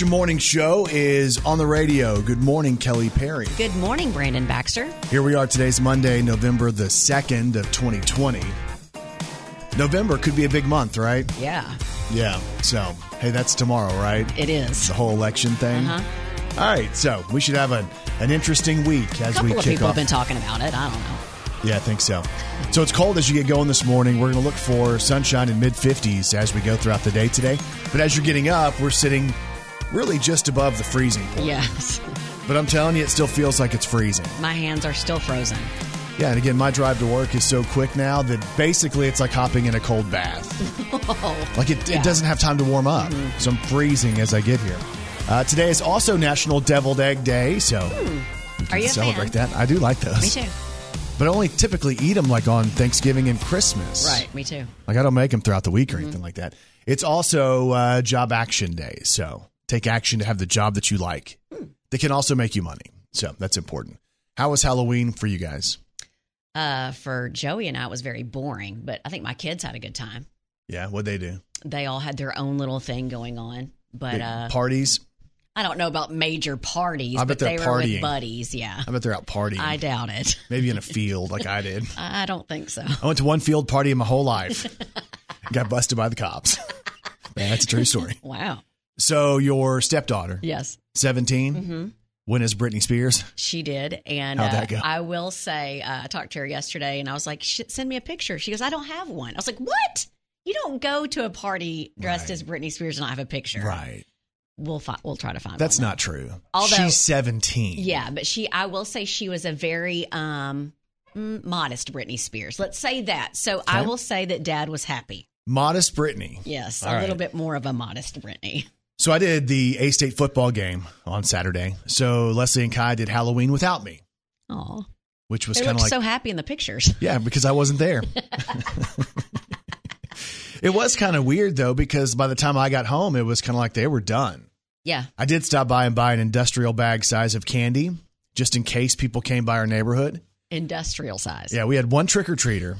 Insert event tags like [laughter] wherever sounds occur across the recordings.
Baxter Morning Show is on the radio. Good morning, Kelly Perry. Good morning, Brandon Baxter. Here we are. Today's Monday, November the 2nd of 2020. November could be a big month, right? Yeah, Yeah. So, hey, that's tomorrow, right? it is. The whole election thing. Uh-huh. All right. So, we should have an, an interesting week A as couple we of kick people off. have been talking about it. I don't know. Yeah, I think so. So it's cold as you get going this morning. We're going to look for sunshine in mid 50s as we go throughout the day today. But as you're getting up, we're sitting really just above the freezing point. Yes, But I'm telling you, it still feels like it's freezing. my hands are still frozen. Yeah, and again, my drive to work is so quick now that basically it's like hopping in a cold bath. [laughs] Like it, Yeah. it doesn't have time to warm up. So I'm freezing as I get here. Uh, today is also National Deviled Egg Day, so we Are you celebrate that. I do like those. Me too. But I only typically eat them like on Thanksgiving and Christmas. Right, me too. Like I don't make them throughout the week or Mm-hmm. anything like that. It's also uh, Job Action Day, so take action to have the job that you like. Hmm. They can also make you money, so that's important. How was Halloween for you guys? Uh, for Joey and I, it was very boring, but I think my kids had a good time. Yeah, what'd they do? They all had their own little thing going on, but Big uh, parties? I don't know about major parties. I bet but they're they were partying. with buddies. Yeah, I bet they're out partying. I doubt it. [laughs] Maybe in a field like I did. [laughs] I don't think so. I went to one field party in my whole life. [laughs] Got busted by the cops. Man, that's a true story. Wow. So your stepdaughter, Yes, 17, Mm-hmm. when is Britney Spears? she did, and How'd uh, that go? I will say, uh, I talked to her yesterday, and I was like, "Send me a picture." She goes, "I don't have one." I was like, "What? You don't go to a party dressed Right. as Britney Spears and not have a picture?" Right. We'll fi- we'll try to find. That's one, though. not true. Although- She's 17. Yeah, but she, I will say, she was a very um mm, modest Britney Spears. Let's say that. So I will say that Dad was happy. Modest Britney. Yes, All a right. little bit more of a modest Britney. So I did the A State football game on Saturday. So Leslie and Kai did Halloween without me, Oh, which was kind of like so happy in the pictures. [laughs] yeah, because I wasn't there. [laughs] it was kind of weird though because by the time I got home, it was kind of like they were done. Yeah, I did stop by and buy an industrial bag size of candy just in case people came by our neighborhood. industrial size. Yeah, we had one trick or treater,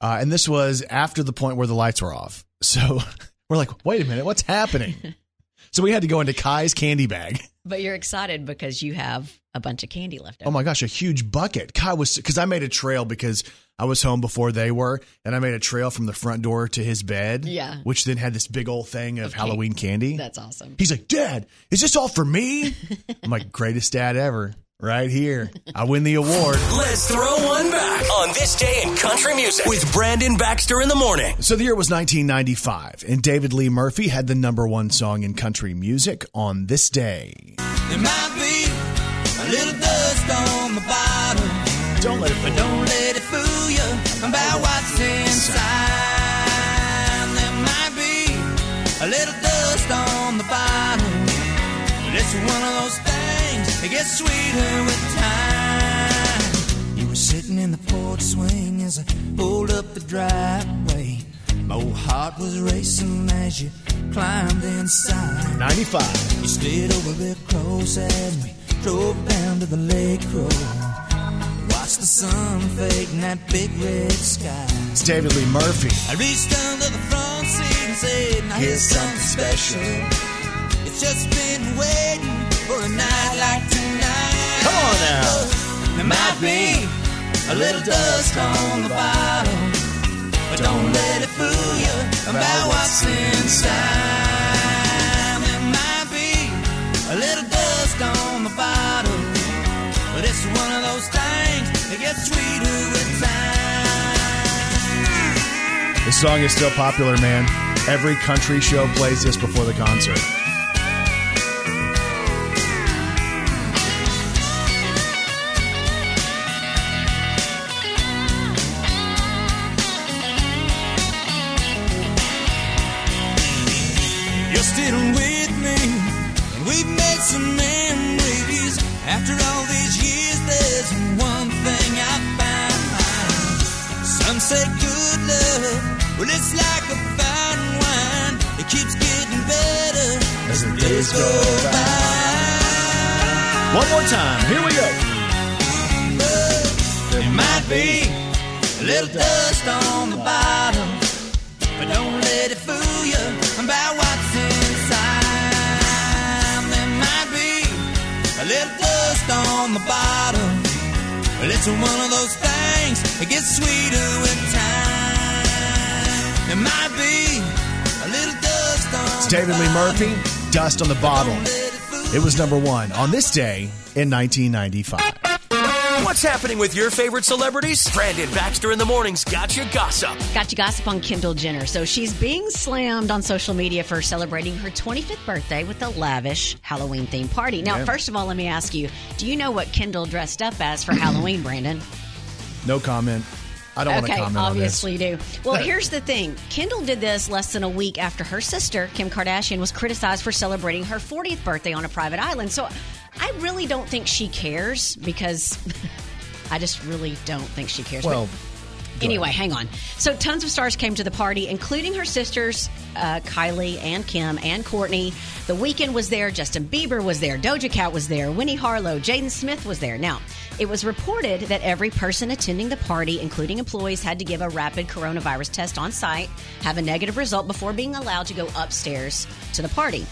uh, and this was after the point where the lights were off. So [laughs] we're like, wait a minute, what's happening? [laughs] so we had to go into Kai's candy bag. But you're excited because you have a bunch of candy left Oh my gosh, a huge bucket. Kai was because I made a trail because I was home before they were, and I made a trail from the front door to his bed. Yeah. which then had this big old thing of Of. Halloween candy. That's awesome. He's like, Dad, is this all for me? [laughs] I'm like, greatest dad ever, right here. I win the award. [laughs] Let's throw one back on this day in country music with Brandon Baxter in the morning. So the year was 1995, and David Lee Murphy had the number one song in country music on this day. There might be a little dust on the bottom, Don't let it but don't let it fool you about what's inside. That gets sweeter with time. You were sitting in the porch swing as I pulled up the driveway. My old heart was racing as you climbed inside. 95. You stayed over there close as we drove down to the lake road. Watched the sun fade in that big red sky. It's David Lee Murphy. I reached under the front seat and said, now here's something special. It's just been waiting for a night like tonight. Come on now. There might be a little dust on the bottom, but don't let it fool you about what's inside. There might be a little dust on the bottom, but it's one of those things that gets sweeter with time. This song is still popular, man. Every country show plays this before the concert. Well, it's like a fine wine, it keeps getting better as the days go by. One more time, here we go. There might be a little dust on the bottom, but don't let it fool you about what's inside. There might be a little dust on the bottom, but it's one of those things that gets sweeter when. It's David Lee. Murphy, Dust on the Bottle. It was number one on this day in 1995. What's happening with your favorite celebrities? Brandon Baxter in the morning's got you gossip. Got you gossip on Kendall Jenner. So she's being slammed on social media for celebrating her 25th birthday with a lavish Halloween themed party. Now, Yeah. first of all, let me ask you do you know what Kendall dressed up as for Halloween, Brandon? No comment. I don't want to okay, comment obviously you do. Well, [laughs] here's the thing Kendall did this less than a week after her sister, Kim Kardashian, was criticized for celebrating her 40th birthday on a private island. So I really don't think she cares because [laughs] I just really don't think she cares. on But- Well, Anyway, hang on. So, tons of stars came to the party, including her sisters, uh, Kylie and Kim and Kourtney. The Weeknd was there. Justin Bieber was there. Doja Cat was there. Winnie Harlow, Jaden Smith was there. Now, it was reported that every person attending the party, including employees, had to give a rapid coronavirus test on site, have a negative result before being allowed to go upstairs to the party.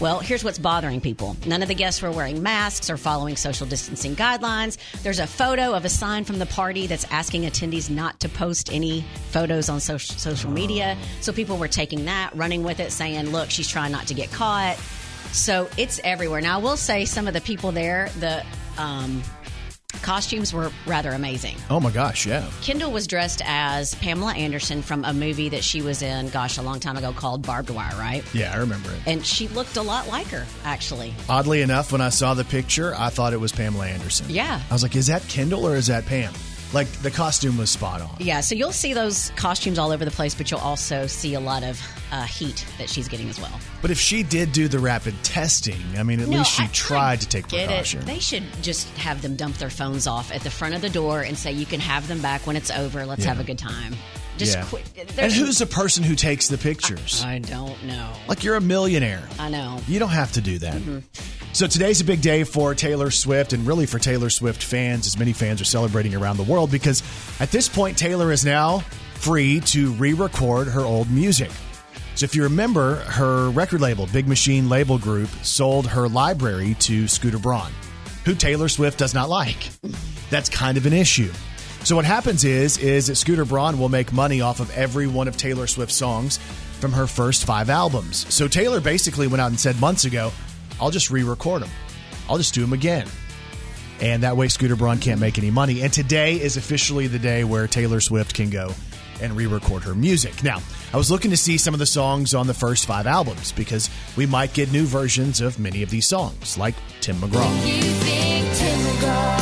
Well, here's what's bothering people. None of the guests were wearing masks or following social distancing guidelines. There's a photo of a sign from the party that's asking attendees not to post any photos on social, social media. So people were taking that, running with it, saying, look, she's trying not to get caught. So it's everywhere. Now, I will say some of the people there, the um, costumes were rather amazing. oh my gosh, yeah. Kendall was dressed as Pamela Anderson from a movie that she was in, gosh, a long time ago called Barb Wire, right? Yeah, I remember it. And she looked a lot like her, actually. Oddly enough, when I saw the picture, I thought it was Pamela Anderson. Yeah. I was like, is that Kendall or is that Pam? Like, the costume was spot on. Yeah, so you'll see those costumes all over the place, but you'll also see a lot of uh, heat that she's getting as well. But if she did do the rapid testing, I mean, at No, least she I- tried I to take get precaution. It. They should just have them dump their phones off at the front of the door and say, you can have them back when it's over. Let's Yeah. have a good time. Just yeah. quit. And who's the person who takes the pictures? I don't know. Like, you're a millionaire. I know. You don't have to do that. Mm-hmm. So today's a big day for Taylor Swift and really for Taylor Swift fans, as many fans are celebrating around the world because at this point, Taylor is now free to re record her old music. So if you remember, her record label, Big Machine Label Group, sold her library to Scooter Braun, who Taylor Swift does not like. That's kind of an issue. So what happens is is that Scooter Braun will make money off of every one of Taylor Swift's songs from her first 5 albums. So Taylor basically went out and said months ago, I'll just re-record them. I'll just do them again. And that way Scooter Braun can't make any money. And today is officially the day where Taylor Swift can go and re-record her music. Now, I was looking to see some of the songs on the first 5 albums because we might get new versions of many of these songs, like Tim McGraw. Tim McGraw.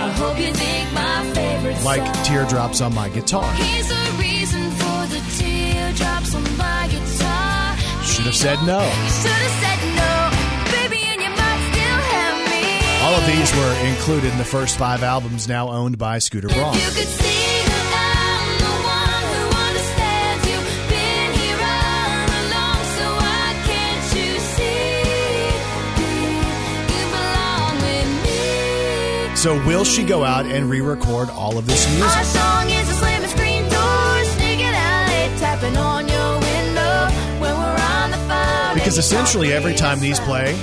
I hope you think my favorite Like. Teardrops on My Guitar. Here's the reason for the teardrops on my guitar. Should have said no. Should have said no, baby, and you might still have me. All of these were included in the first five albums now owned by Scooter Braun. So, will she go out and re record all of this music? song is a slamming screen door, sneaking out, tapping on your window when we're on the phone. Because essentially every time these play,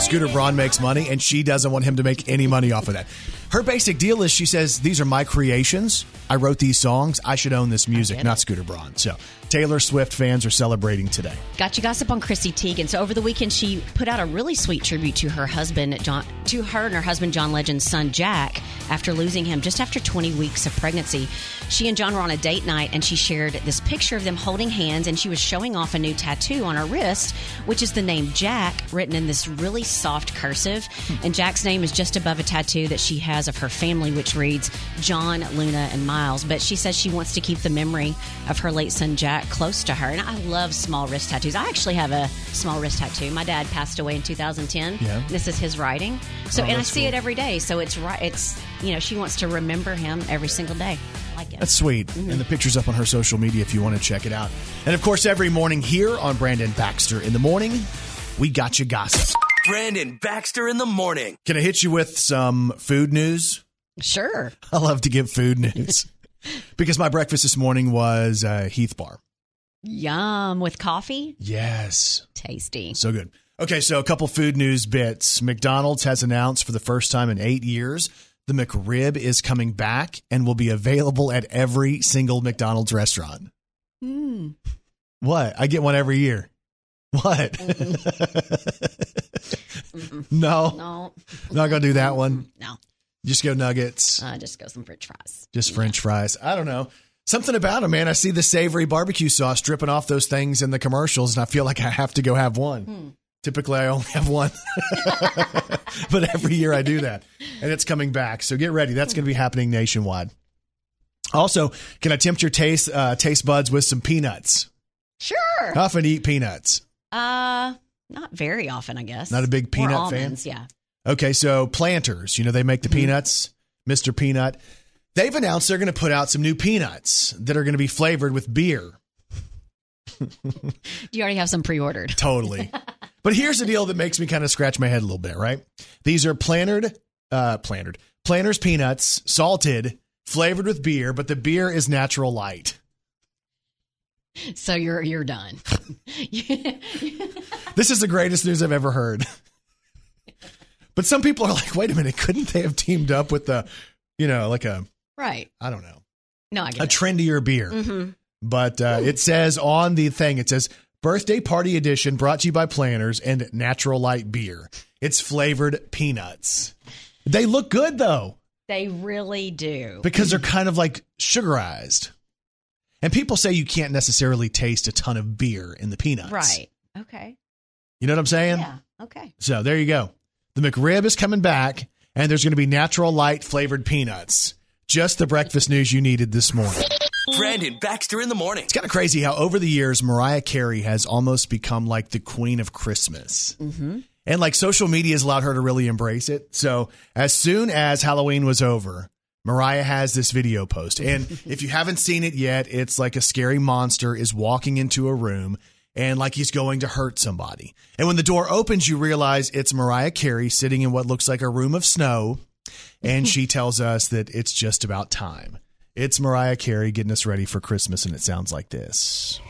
Scooter Braun makes money and she doesn't want him to make any money off of that. Her basic deal is she says, These are my creations. I wrote these songs. I should own this music, not. Scooter Braun. So, Taylor Swift fans are celebrating today. Got you gossip on Chrissy Teigen. So over the weekend, she put out a really sweet tribute to her husband, John, to her and her husband John Legend's son Jack, after losing him just after 20 weeks of pregnancy. She and John were on a date night, and she shared this picture of them holding hands, and she was showing off a new tattoo on her wrist, which is the name Jack written in this really soft cursive. And Jack's name is just above a tattoo that she has of her family, which reads John, Luna, and Miles. But she says she wants to keep the memory of her late son Jack close to her. And I love small wrist tattoos. I actually have a small wrist tattoo. My dad passed away in 2010. Yeah. This is his writing. So Oh, and I see cool. it every day. So it's right. It's you know she wants to remember him every single day. I like it. That's sweet. Mm-hmm. And the picture's up on her social media if you want to check it out. And of course, every morning here on Brandon Baxter in the Morning, we got you gossip. Brandon Baxter in the morning. Can I hit you with some food news? Sure. [laughs] I love to give food news [laughs] because my breakfast this morning was uh, Heath Bar. Yum with coffee. Yes. Tasty. So good. Okay, so a couple food news bits. McDonald's has announced for the first time in eight years the McRib is coming back and will be available at every single McDonald's restaurant. What? I get one every year. What? [laughs] no, No, not gonna do that one. no. Just go nuggets, Uh, just go some French fries. just French fries. I don't know. Something about them, man. I see the savory barbecue sauce dripping off those things in the commercials, and I feel like I have to go have one. Typically, I only have one, [laughs] but every year I do that, and it's coming back. So get ready. That's going to be happening nationwide. Also, can I tempt your taste uh, taste buds with some peanuts? Sure. How often eat peanuts? Uh, not very often, I guess. Not a big Or peanut fan? Yeah. Okay, so Planters, you know, they make the peanuts, Mr. Peanut. They've announced they're going to put out some new peanuts that are going to be flavored with beer. Do [laughs] you already have some pre-ordered? Totally. [laughs] but here's the deal that makes me kind of scratch my head a little bit, right? These are plantered, uh, plantered, planters peanuts, salted, flavored with beer, but the beer is natural light. So you're you're done. [laughs] This is the greatest news I've ever heard. But some people are [laughs] like, wait a minute, couldn't they have teamed up with the, you know, like a, right. I don't know, No, I a get it. trendier beer. Mm-hmm. But uh, it says on the thing, it says birthday party edition brought to you by Planners and Natural Light Beer. It's flavored peanuts. They look good though They really do. because they're kind of like sugarized. And people say you can't necessarily taste a ton of beer in the peanuts. Right. Okay. You know what I'm saying? Yeah. Okay. So there you go. The McRib is coming back, and there's going to be natural light flavored peanuts. Just the breakfast news you needed this morning. Brandon Baxter in the morning. It's kind of crazy how over the years Mariah Carey has almost become like the queen of Christmas. Mm-hmm. And like social media has allowed her to really embrace it. So as soon as Halloween was over, Mariah has this video post. And [laughs] if you haven't seen it yet, it's like a scary monster is walking into a room and like he's going to hurt somebody. And when the door opens, you realize it's Mariah Carey sitting in what looks like a room of snow. And she [laughs] tells us that it's just about time. It's Mariah Carey getting us ready for Christmas, and it sounds like this.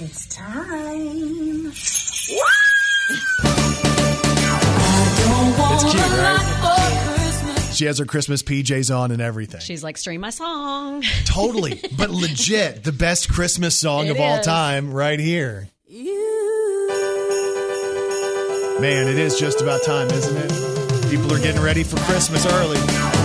It's time. It's cute, right? She has her Christmas PJs on and everything. She's like, stream my song. [laughs] totally, but legit, the best Christmas song It of all time, right here. Man, it is just about time, isn't it? People are getting ready for Christmas early.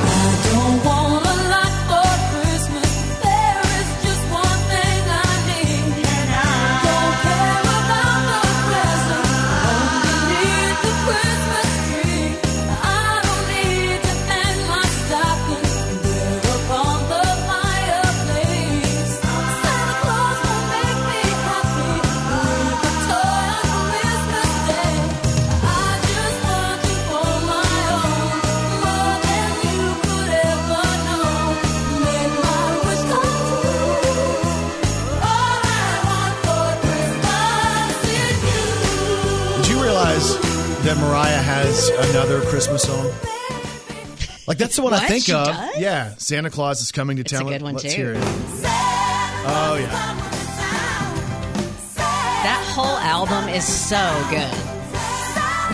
Like that's the one I think She of. does? Yeah, Santa Claus is coming to It's a town. good one, Let's too. hear it. Oh yeah. That whole album is so good.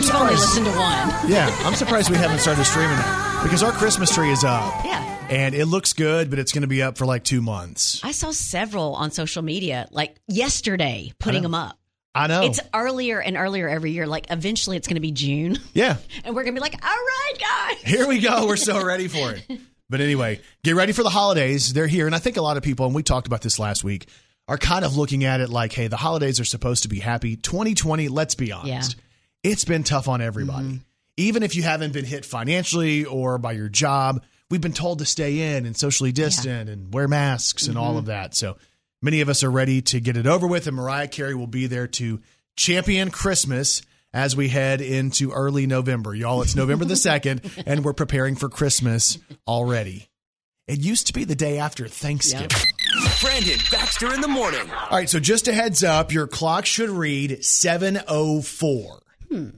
You've only listened to one. Yeah, I'm surprised we haven't started streaming it because our Christmas tree is up. Yeah. And it looks good, but it's going to be up for like two months. I saw several on social media, like yesterday, putting them up. I know. It's earlier and earlier every year. Like eventually, it's going to be June, yeah. [laughs] and we're going to be like, "All right, guys." Here we go. We're so [laughs] ready for it. But anyway, get ready for the holidays. They're here. And I think a lot of people, and we talked about this last week, are kind of looking at it like, hey, the holidays are supposed to be happy. 2020, let's be honest, it's been tough on everybody. Mm-hmm. Even if you haven't been hit financially or by your job, we've been told to stay in and socially distant and wear masks and all mm-hmm. of that. So many of us are ready to get it over with. And Mariah Carey will be there to champion Christmas as we head into early November. Y'all, it's November the 2nd, [laughs] and we're preparing for Christmas already. It used to be the day after Thanksgiving. Brandon Baxter in the morning. All right, so just a heads up, your clock should read 704. Hmm.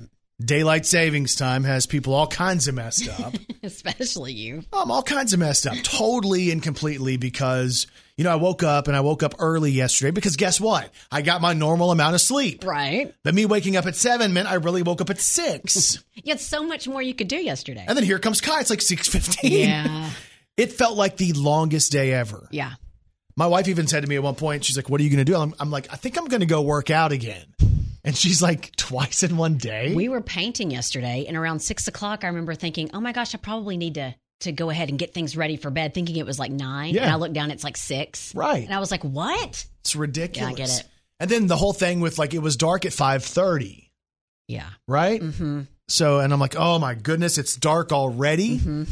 Daylight savings time has people all kinds of messed up. [laughs] Especially you. I'm all kinds of messed up, totally and completely because, you know, I woke up and I woke up early yesterday because guess what? I got my normal amount of sleep. Right. But me waking up at seven meant I really woke up at six. [laughs] You had so much more you could do yesterday. and then here comes Kai. It's like 6.15. Yeah. [laughs] It felt like the longest day ever. Yeah. My wife even said to me at one point, she's like, what are you going to do? I'm, I'm like, I think I'm going to go work out again. And she's like, twice in one day? We were painting yesterday, and around six o'clock, I remember thinking, "Oh my gosh, I probably need to to go ahead and get things ready for bed." Thinking it was like nine, Yeah. and I looked down, it's like six, Right. And I was like, "What?" It's ridiculous. Yeah, I get it. And then the whole thing with like, it was dark at 5.30, Yeah. right? Mm-hmm. So, and I'm like, oh my goodness, it's dark already. Mm-hmm.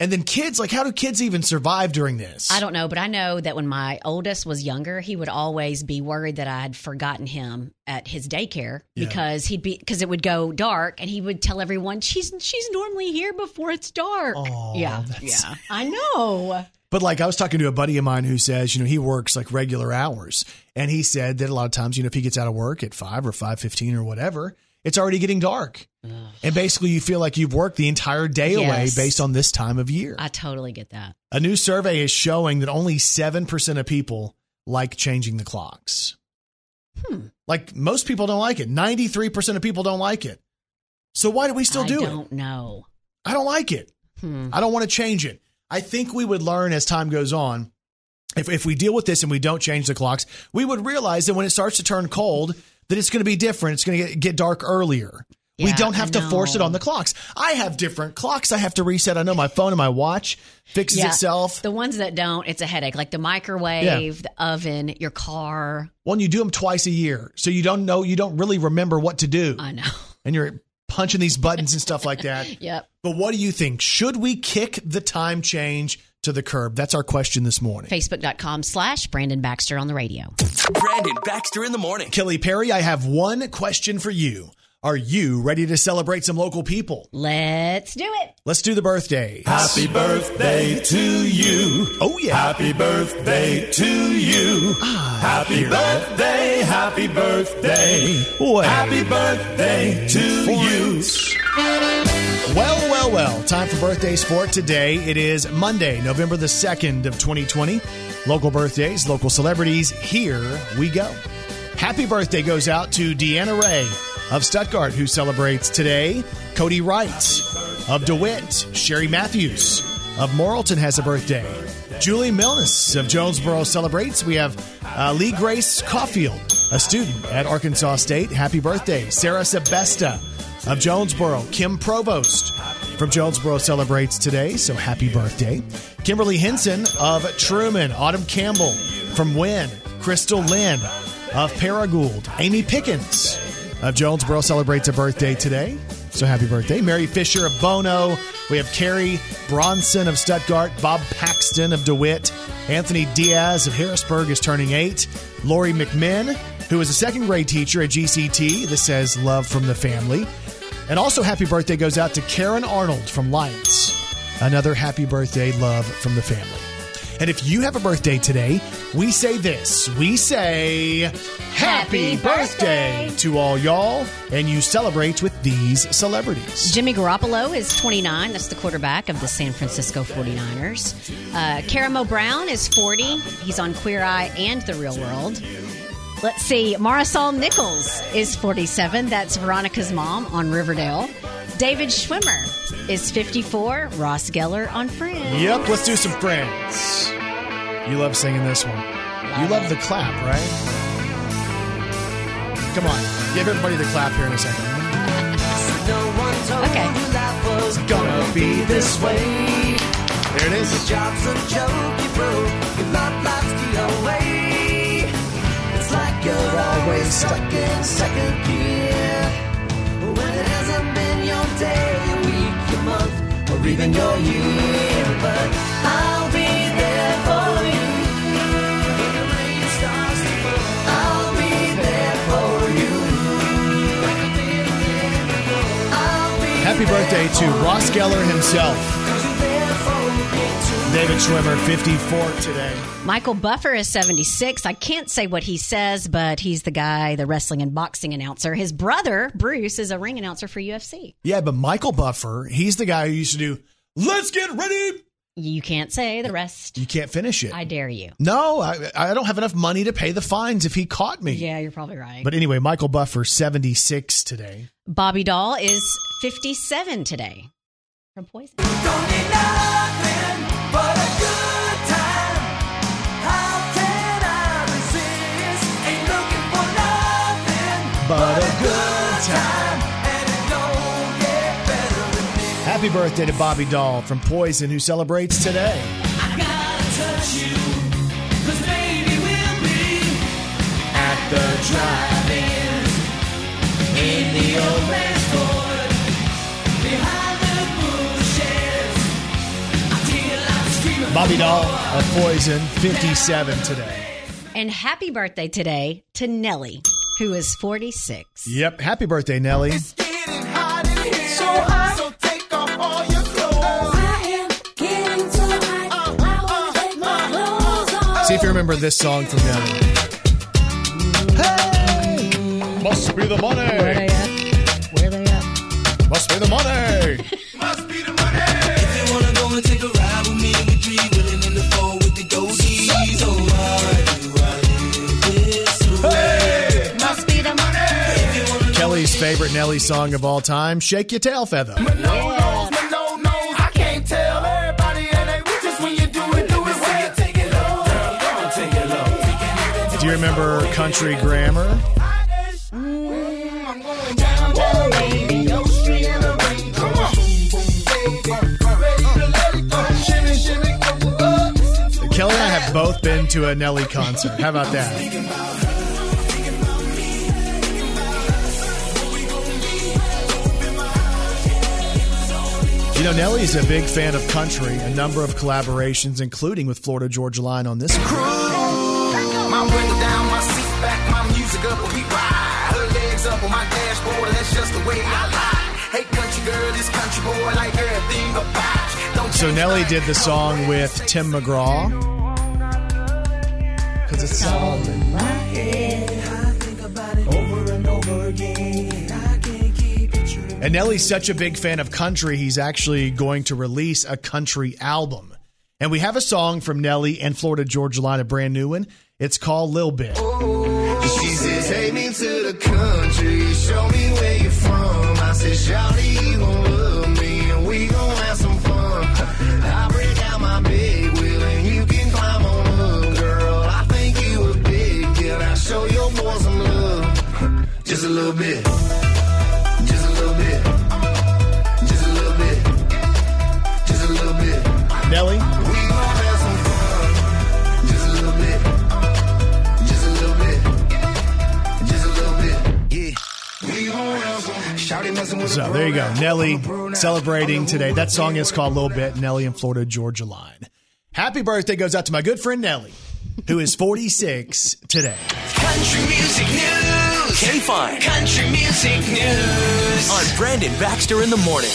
And then kids, like, how do kids even survive during this? I don't know, but I know that when my oldest was younger, he would always be worried that I had forgotten him at his daycare Yeah. because he'd be because it would go dark, and he would tell everyone she's she's normally here before it's dark. Aw, yeah, yeah, [laughs] I know. But like, I was talking to a buddy of mine who says, you know, he works like regular hours, and he said that a lot of times, you know, if he gets out of work at five or five fifteen or whatever, it's already getting dark, and basically, you feel like you've worked the entire day away based on this time of year. I totally get that. A new survey is showing that only 7% of people like changing the clocks. Hmm. Like most people don't like it. 93% of people don't like it. So why do we still I do it? I don't know. I don't like it. Hmm. I don't want to change it. I think we would learn as time goes on. If, if we deal with this and we don't change the clocks, we would realize that when it starts to turn cold, that it's going to be different. It's going to get, get dark earlier. we don't have to force it on the clocks. I have different clocks. I have to reset. I know my phone and my watch fixes Yeah. itself. The ones that don't, it's a headache. Like the microwave, the oven, your car. Well, you do them twice a year, so you don't know, you don't really remember what to do, I know. [laughs] and you're punching these buttons and stuff like that. [laughs] Yep. But what do you think? Should we kick the time change to the curb? That's our question this morning. Facebook.com slash Brandon Baxter on the radio. Brandon Baxter in the morning. Kelly Perry, I have one question for you. Are you ready to celebrate some local people? Let's do it. Let's do the birthdays. Happy birthday to you. Oh, yeah. Happy birthday to you. Ah, happy birthday, happy birthday. Way. Happy birthday to you. Well, well, well. Time for birthdays for today. It is Monday, November the 2nd of 2020. Local birthdays, local celebrities. Here we go. Happy birthday goes out to Deanna Ray of Stuttgart, who celebrates today. Cody Wright of DeWitt. Sherry Matthews of Morrilton has a birthday. Julie Milnes of Jonesboro celebrates. We have uh, Lee Grace Caulfield, a student at Arkansas State. Happy birthday. Sarah Sebesta of Jonesboro. Kim Provost from Jonesboro celebrates today, so happy birthday. Kimberly Henson of Trumann. Autumn Campbell from Wynne. Crystal Lynn of Paragould. Amy Pickens of Jonesboro celebrates a birthday today. So happy birthday. Mary Fisher of Bono. We have Carrie Bronson of Stuttgart. Bob Paxton of DeWitt. Anthony Diaz of Harrisburg is turning eight. Lori McMinn, who is a second grade teacher at GCT. This says love from the family. And also happy birthday goes out to Karen Arnold from Lights. Another happy birthday love from the family. And if you have a birthday today, we say this. We say happy Happy birthday birthday. to all y'all and you celebrate with these celebrities. Jimmy Garoppolo is 29. That's the quarterback of the San Francisco 49ers. Uh, Karamo Brown is 40. He's on Queer Eye and The Real World. Let's see. Marisol Nichols is 47. That's Veronica's mom on Riverdale. David Schwimmer is 54. Ross Geller on Friends. Yep, let's do some friends. You love singing this one. You love the clap, right? Come on, give everybody the clap here in a second. Okay. It's gonna be this way. There it is. Job's a joke you broke, your love life's always stuck in second gear. When it hasn't been your day, your week, your month, or even your year. But I'll be there for you. When the rain starts to fall, I'll be there for you. Happy birthday to Ross Geller himself. David Schwimmer, 54 today. Michael Buffer is 76. I can't say what he says, but he's the guy, the wrestling and boxing announcer. His brother, Bruce, is a ring announcer for UFC. Yeah, but Michael Buffer, he's the guy who used to do, let's get ready. You can't say the rest. You can't finish it. I dare you. no, I, I don't have enough money to pay the fines if he caught me. Yeah, you're probably right. But anyway, Michael Buffer, 76 today. Bobby Dall is 57 today from Poison. Time. and it don't get better than this. Happy birthday to Bobby Dall from Poison, who celebrates today. I gotta touch you, 'cause maybe we'll be At the drive-ins in the old man's Ford behind the bushes. I feel like screaming. Bobby Dall of Poison, 57 today. And happy birthday today to Nelly, who is 46. Yep. Happy birthday, Nelly. Getting hot in here, so hot. So take off all your clothes. I am getting too hot. Uh, I wanna uh, take my uh. clothes off. See if you remember this song from Nelly. Hey! Must be the money. Where they at? Where they at? Must be the money. [laughs] Must be the money. If you wanna go and take a favorite Nelly song of all time, Shake Your Tail Feather. no knows, but no knows. I can't tell everybody, and they just when you do it, do it well. Take it low, girl, go and take it low. Do you remember Country Grammar? Mm, I'm going down, down, radio street in the rain. Come on. Ready to let it go. Shimmy, shimmy, go, go. Kelly and I have both been to a Nelly concert. How about that? You know, Nelly's a big fan of country, a number of collaborations, including with Florida Georgia Line on this one. My window down, my seat back, my music up, we ride. Her legs up on my dashboard, that's just the way I lie. Hey, country girl, this country boy, like everything about you. Don't So change Nelly did the song with Tim McGraw. Because it's all in And Nelly's such a big fan of country, he's actually going to release a country album. And we have a song from Nelly and Florida Georgia Line, a brand new one. It's called Lil Bit. She says, take me to the country, show me where you're from. I said, Shawty, you gon' love me, and we gon' have some fun. I break out my big wheel, and you can climb on up, girl. I think you a big. I'll show your some love. Just a little bit. So there you go. pro. Nelly I'm a pro now. celebrating today. That song is called Little Bit, Nelly and Florida Georgia Line. Happy birthday goes out to my good friend Nelly, who is 46 today. Country music news. K5. Country music news. On Brandon Baxter in the morning.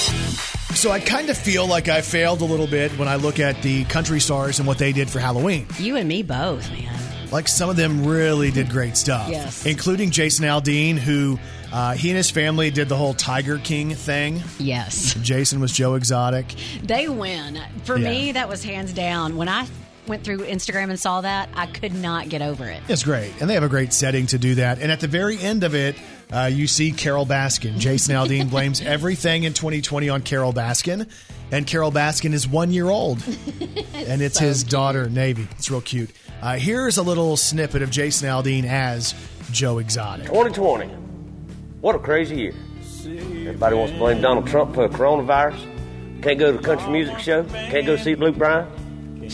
So I kind of feel like I failed a little bit when I look at the country stars and what they did for Halloween. You and me both, man. Like some of them really did great stuff. Yes. Including Jason Aldean, who uh, he and his family did the whole Tiger King thing. Yes. Jason was Joe Exotic. They win. For Yeah. me, that was hands down. When I went through Instagram and saw that, I could not get over it. It's great. And they have a great setting to do that. And at the very end of it, uh, you see Carole Baskin. Jason [laughs] Aldean blames everything in 2020 on Carole Baskin. And Carole Baskin is one year old. [laughs] and it's so his cute. daughter, Navy. It's real cute. Uh, here's a little snippet of Jason Aldean as Joe Exotic. 2020. What a crazy year. Everybody wants to blame Donald Trump for coronavirus. Can't go to the country music show. Can't go see Luke Bryan.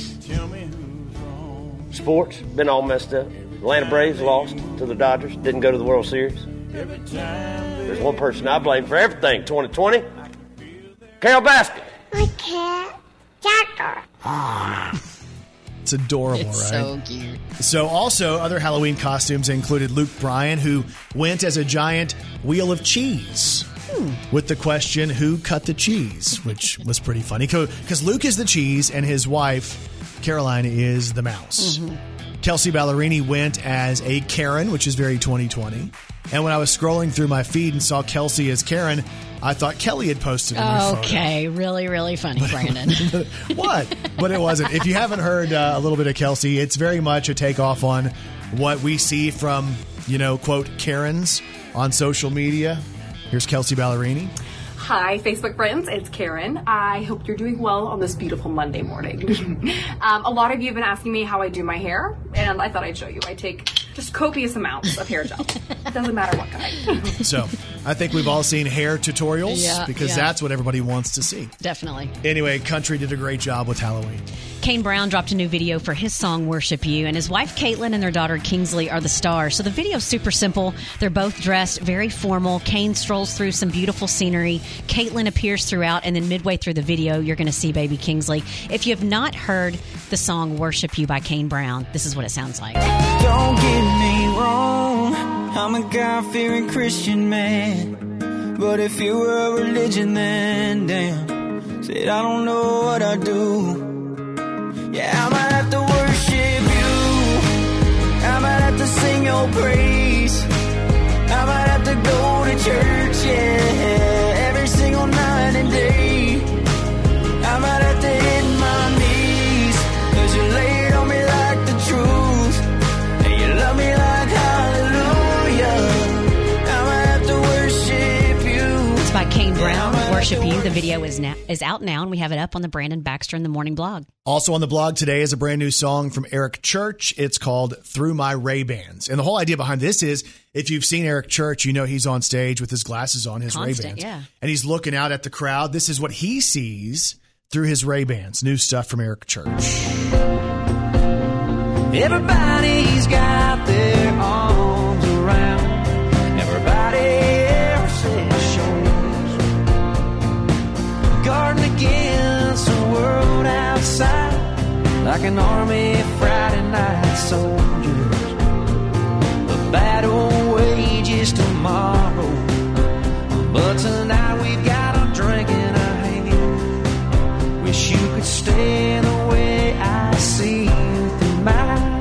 Sports, been all messed up. Atlanta Braves lost to the Dodgers. Didn't go to the World Series. There's one person I blame for everything 2020. Carole Baskin. [laughs] It's adorable, It's right? so cute. So, also, other Halloween costumes included Luke Bryan, who went as a giant wheel of cheese. Hmm. with the question, Who cut the cheese? which was pretty funny. Because Luke is the cheese and his wife, Caroline, is the mouse. Mm-hmm. Kelsea Ballerini went as a Karen, which is very 2020. And when I was scrolling through my feed and saw Kelsea as Karen, I thought Kelly had posted a new photo. Okay, really, really funny, [laughs] Brandon. [laughs] what? But it wasn't. If you haven't heard uh, a little bit of Kelsea, it's very much a takeoff on what we see from, you know, quote, Karens on social media. Here's Kelsea Ballerini. Hi, Facebook friends. It's Karen. I hope you're doing well on this beautiful Monday morning. [laughs] um, a lot of you have been asking me how I do my hair, and I thought I'd show you. I take just copious amounts of hair gel. it doesn't matter what kind. So I think we've all seen hair tutorials Yeah, because yeah. that's what everybody wants to see. Definitely. Anyway, Country did a great job with Halloween. Kane Brown dropped a new video for his song Worship You, and his wife Katelyn and their daughter Kingsley are the stars. So the video's super simple. They're both dressed very formal. Kane strolls through some beautiful scenery. Katelyn appears throughout, and then midway through the video, you're going to see baby Kingsley. If you have not heard the song Worship You by Kane Brown, this is what it sounds like. Don't get me wrong, I'm a God fearing Christian man. But if you were a religion, then damn, said I don't know what I'd do. Yeah, I might have to worship you. I might have to sing your praise. I might have to go to church, yeah, The video is now is out now, and we have it up on the Brandon Baxter in the Morning blog. Also on the blog today is a brand new song from Eric Church. It's called Through My Ray Bans. And the whole idea behind this is if you've seen Eric Church, you know he's on stage with his glasses on, his Ray Constant, Bans. yeah. And he's looking out at the crowd. This is what he sees through his Ray Bans. New stuff from Eric Church. Everybody's got their arms outside like an army Friday night soldiers. The battle wages tomorrow, but tonight we've got a drink in our hand. Wish you could stay the way I see you through my.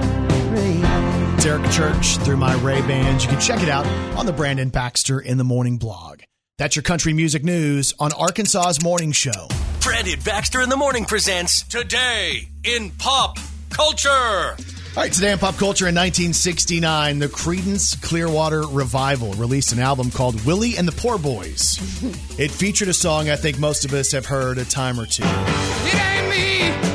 It's Eric Church through my Ray Bans. You can check it out on the Brandon Baxter in the Morning blog. That's your country music news on Arkansas's Morning Show. Brandon Baxter in the morning presents Today in Pop Culture. All right, today in pop culture in 1969, the Creedence Clearwater Revival released an album called Willie and the Poor Boys. [laughs] it featured a song I think most of us have heard a time or two. It ain't me.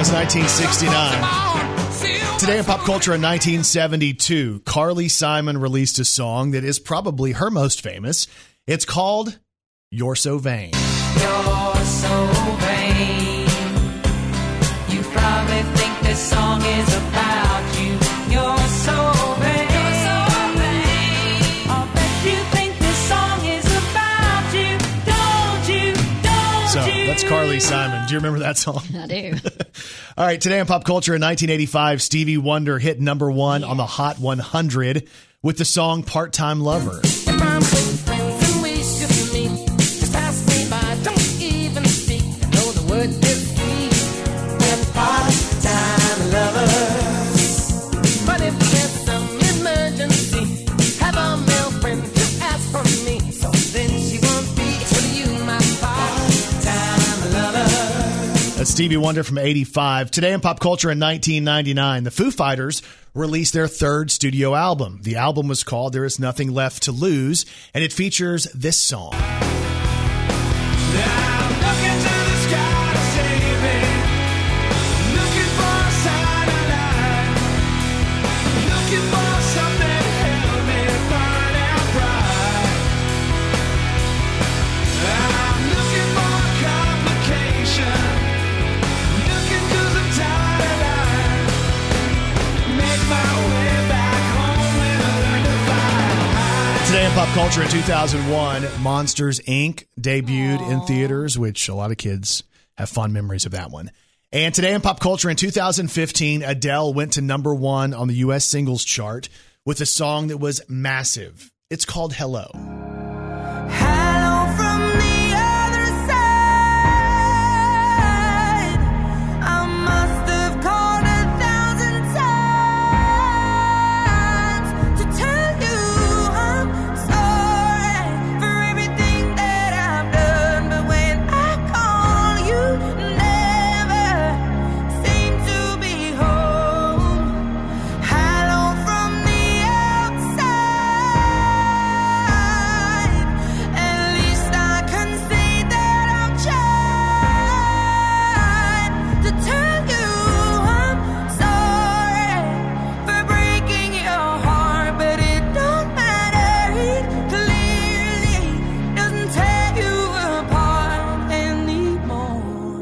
One. That was 1969. Today in pop culture in 1972, Carly Simon released a song that is probably her most famous. It's called You're So Vain. You're so vain. You probably think this song is about that's Carly Simon. Do you remember that song? I do. [laughs] All right, today in pop culture in 1985, Stevie Wonder hit number one on the Hot 100 with the song Part Time Lover. Stevie Wonder from 85. Today in pop culture in 1999, the Foo Fighters released their third studio album. The album was called There Is Nothing Left to Lose, and it features this song. In pop culture in 2001, Monsters Inc. debuted in theaters, which a lot of kids have fond memories of that one. And today in pop culture in 2015, Adele went to number one on the U.S. singles chart with a song that was massive. It's called Hello. Hello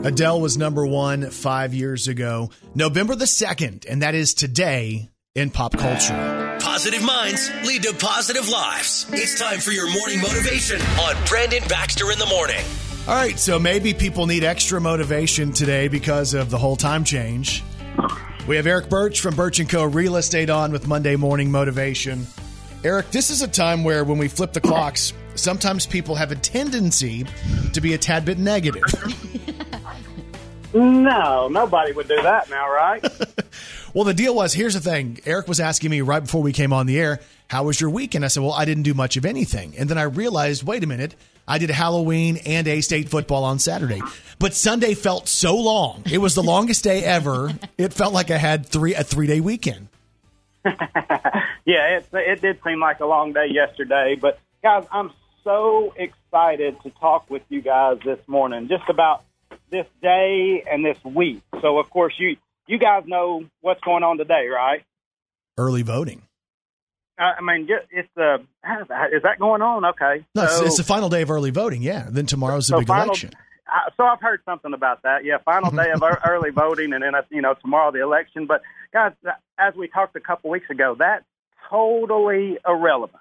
Adele was number one five years ago, November the 2nd, and that is today in pop culture. Positive minds lead to positive lives. It's time for your morning motivation on Brandon Baxter in the morning. All right, so maybe people need extra motivation today because of the whole time change. We have Eric Birch from Birch & Co. Real Estate on with Monday Morning Motivation. Eric, this is a time where when we flip the clocks, sometimes people have a tendency to be a tad bit negative. [laughs] No, nobody would do that now, right? [laughs] Well, the deal was here's the thing. Eric was asking me right before we came on the air, how was your weekend? I said, well, I didn't do much of anything. And then I realized, wait a minute, I did Halloween and A State football on Saturday. But Sunday felt so long. It was the [laughs] longest day ever. It felt like I had three a three day weekend. [laughs] yeah, it, it did seem like a long day yesterday, but guys, I'm so excited to talk with you guys this morning just about this day and this week. So, of course, you you guys know what's going on today, right? Early voting. I mean, it's uh, is that going on? Okay, No, it's, So- it's the final day of early voting. Yeah. Then tomorrow's the so big final- election. I- so I've heard something about that. Yeah, final day of [laughs] early voting, and then uh, you know tomorrow the election. But guys, as we talked a couple weeks ago, that's totally irrelevant.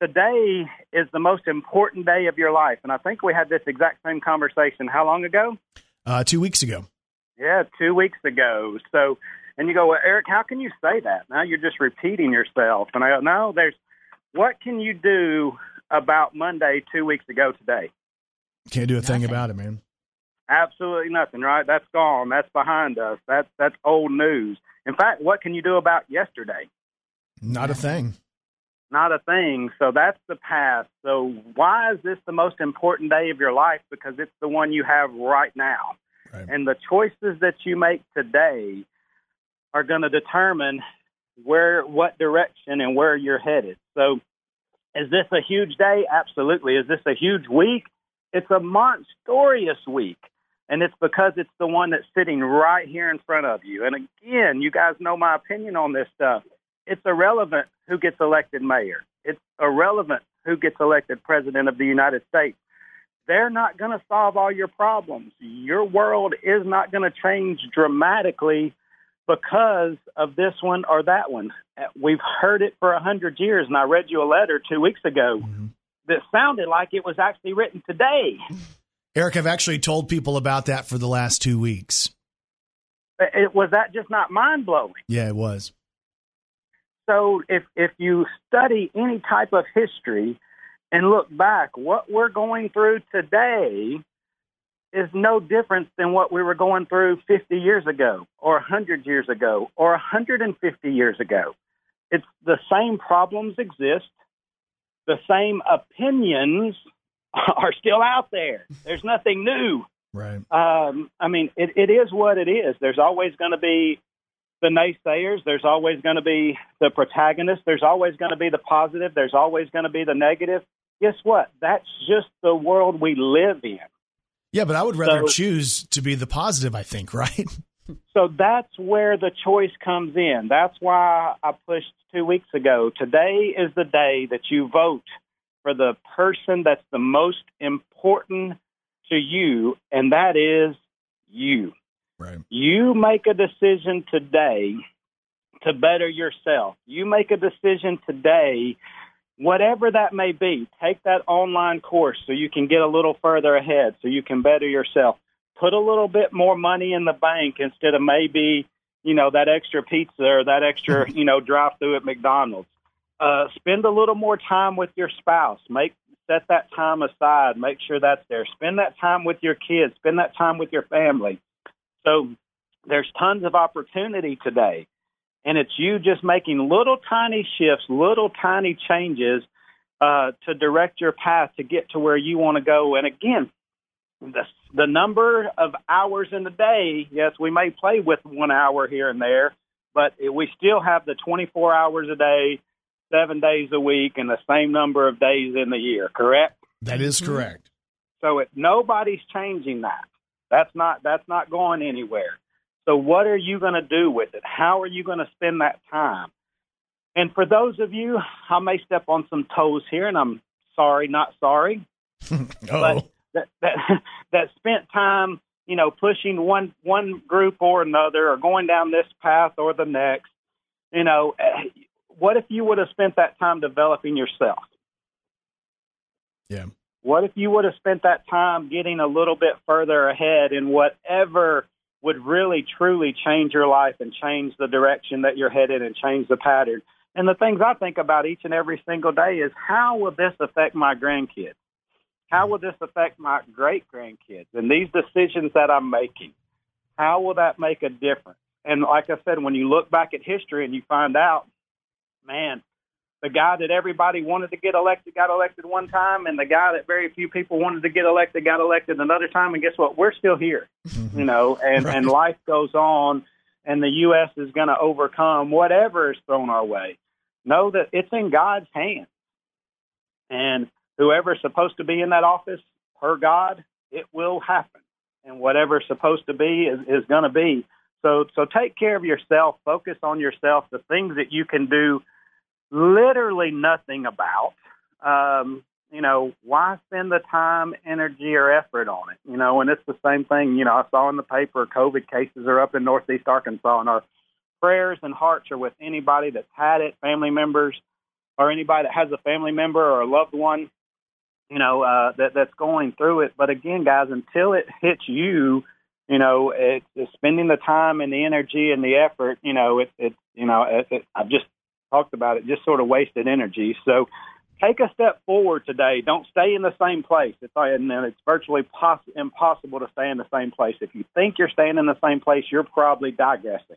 Today is the most important day of your life, and I think we had this exact same conversation. How long ago? Uh, two weeks ago. Yeah, two weeks ago. So, and you go, well, Eric, how can you say that? Now you're just repeating yourself. And I go, no, there's what can you do about Monday two weeks ago today? Can't do a thing about it, man. Absolutely nothing, right? That's gone. That's behind us. That's that's old news. In fact, what can you do about yesterday? Not a thing. Not a thing. So that's the past. So why is this the most important day of your life? Because it's the one you have right now. And the choices that you make today are going to determine where what direction and where you're headed. So is this a huge day? Absolutely. Is this a huge week? It's a monstrous week. And it's because it's the one that's sitting right here in front of you. And again, you guys know my opinion on this stuff. It's irrelevant who gets elected mayor. It's irrelevant who gets elected president of the United States. They're not going to solve all your problems. Your world is not going to change dramatically because of this one or that one. Uh, We've heard it for a hundred years, and I read you a letter two weeks ago that sounded like it was actually written today. [laughs] Eric, I've actually told people about that for the last two weeks. It, was that just not mind blowing? Yeah, it was. So if if you study any type of history and look back, what we're going through today is no different than what we were going through 50 years ago or 100 years ago or 150 years ago. It's the same problems exist. The same opinions [laughs] are still out there. There's nothing new. Right. Um, I mean, it, it is what it is. There's always going to be the naysayers. There's always going to be the protagonist. There's always going to be the positive. There's always going to be the negative. Guess what? That's just the world we live in. Yeah, but I would rather So- choose to be the positive, I think, [laughs] right? So that's where the choice comes in. That's why I pushed two weeks ago. Today is the day that you vote for the person that's the most important to you, and that is you. Right. You make a decision today to better yourself. You make a decision today whatever that may be, take that online course so you can get a little further ahead, so you can better yourself. Put a little bit more money in the bank instead of maybe, you know, that extra pizza or that extra, [laughs] you know, drive through at McDonald's. Uh, spend a little more time with your spouse. Make set that time aside. Make sure that's there. Spend that time with your kids. Spend that time with your family. So there's tons of opportunity today. And it's you just making little tiny shifts, little tiny changes uh, to direct your path to get to where you want to go. And again, the, the number of hours in the day, yes, we may play with one hour here and there, but it, we still have the 24 hours a day, seven days a week, and the same number of days in the year, correct? That is correct. So it, nobody's changing that. That's not that's not going anywhere. So what are you going to do with it? How are you going to spend that time? And for those of you, I may step on some toes here, and I'm sorry, not sorry, [laughs] but that that [laughs] that spent time, you know, pushing one one group or another, or going down this path or the next. You know, eh, what if you would have spent that time developing yourself? Yeah. What if you would have spent that time getting a little bit further ahead in whatever would really truly change your life and change the direction that you're headed and change the pattern? And the things I think about each and every single day is how will this affect my grandkids? How will this affect my great grandkids? And these decisions that I'm making, how will that make a difference? And like I said, when you look back at history and you find out, man, the guy that everybody wanted to get elected got elected one time, and the guy that very few people wanted to get elected got elected another time. And guess what? We're still here, mm-hmm. you know, and, and life goes on, and the U.S. is going to overcome whatever is thrown our way. Know that it's in God's hands, and whoever's supposed to be in that office, per God, it will happen, and whatever's supposed to be is, is going to be. So, so take care of yourself. Focus on yourself. The things that you can do literally nothing about. Um, you know, why spend the time, energy, or effort on it? You know, and it's the same thing. You know, I saw in the paper COVID cases are up in Northeast Arkansas, and our prayers and hearts are with anybody that's had it, family members, or anybody that has a family member or a loved one. You know, uh, that that's going through it. But again, guys, until it hits you, you know, it, it's spending the time and the energy and the effort. You know, it, it you know, it, it, I've just talked about it, just sort of wasted energy. So take a step forward today. Don't stay in the same place. It's, I and it's virtually poss- impossible to stay in the same place. If you think you're staying in the same place, you're probably digressing.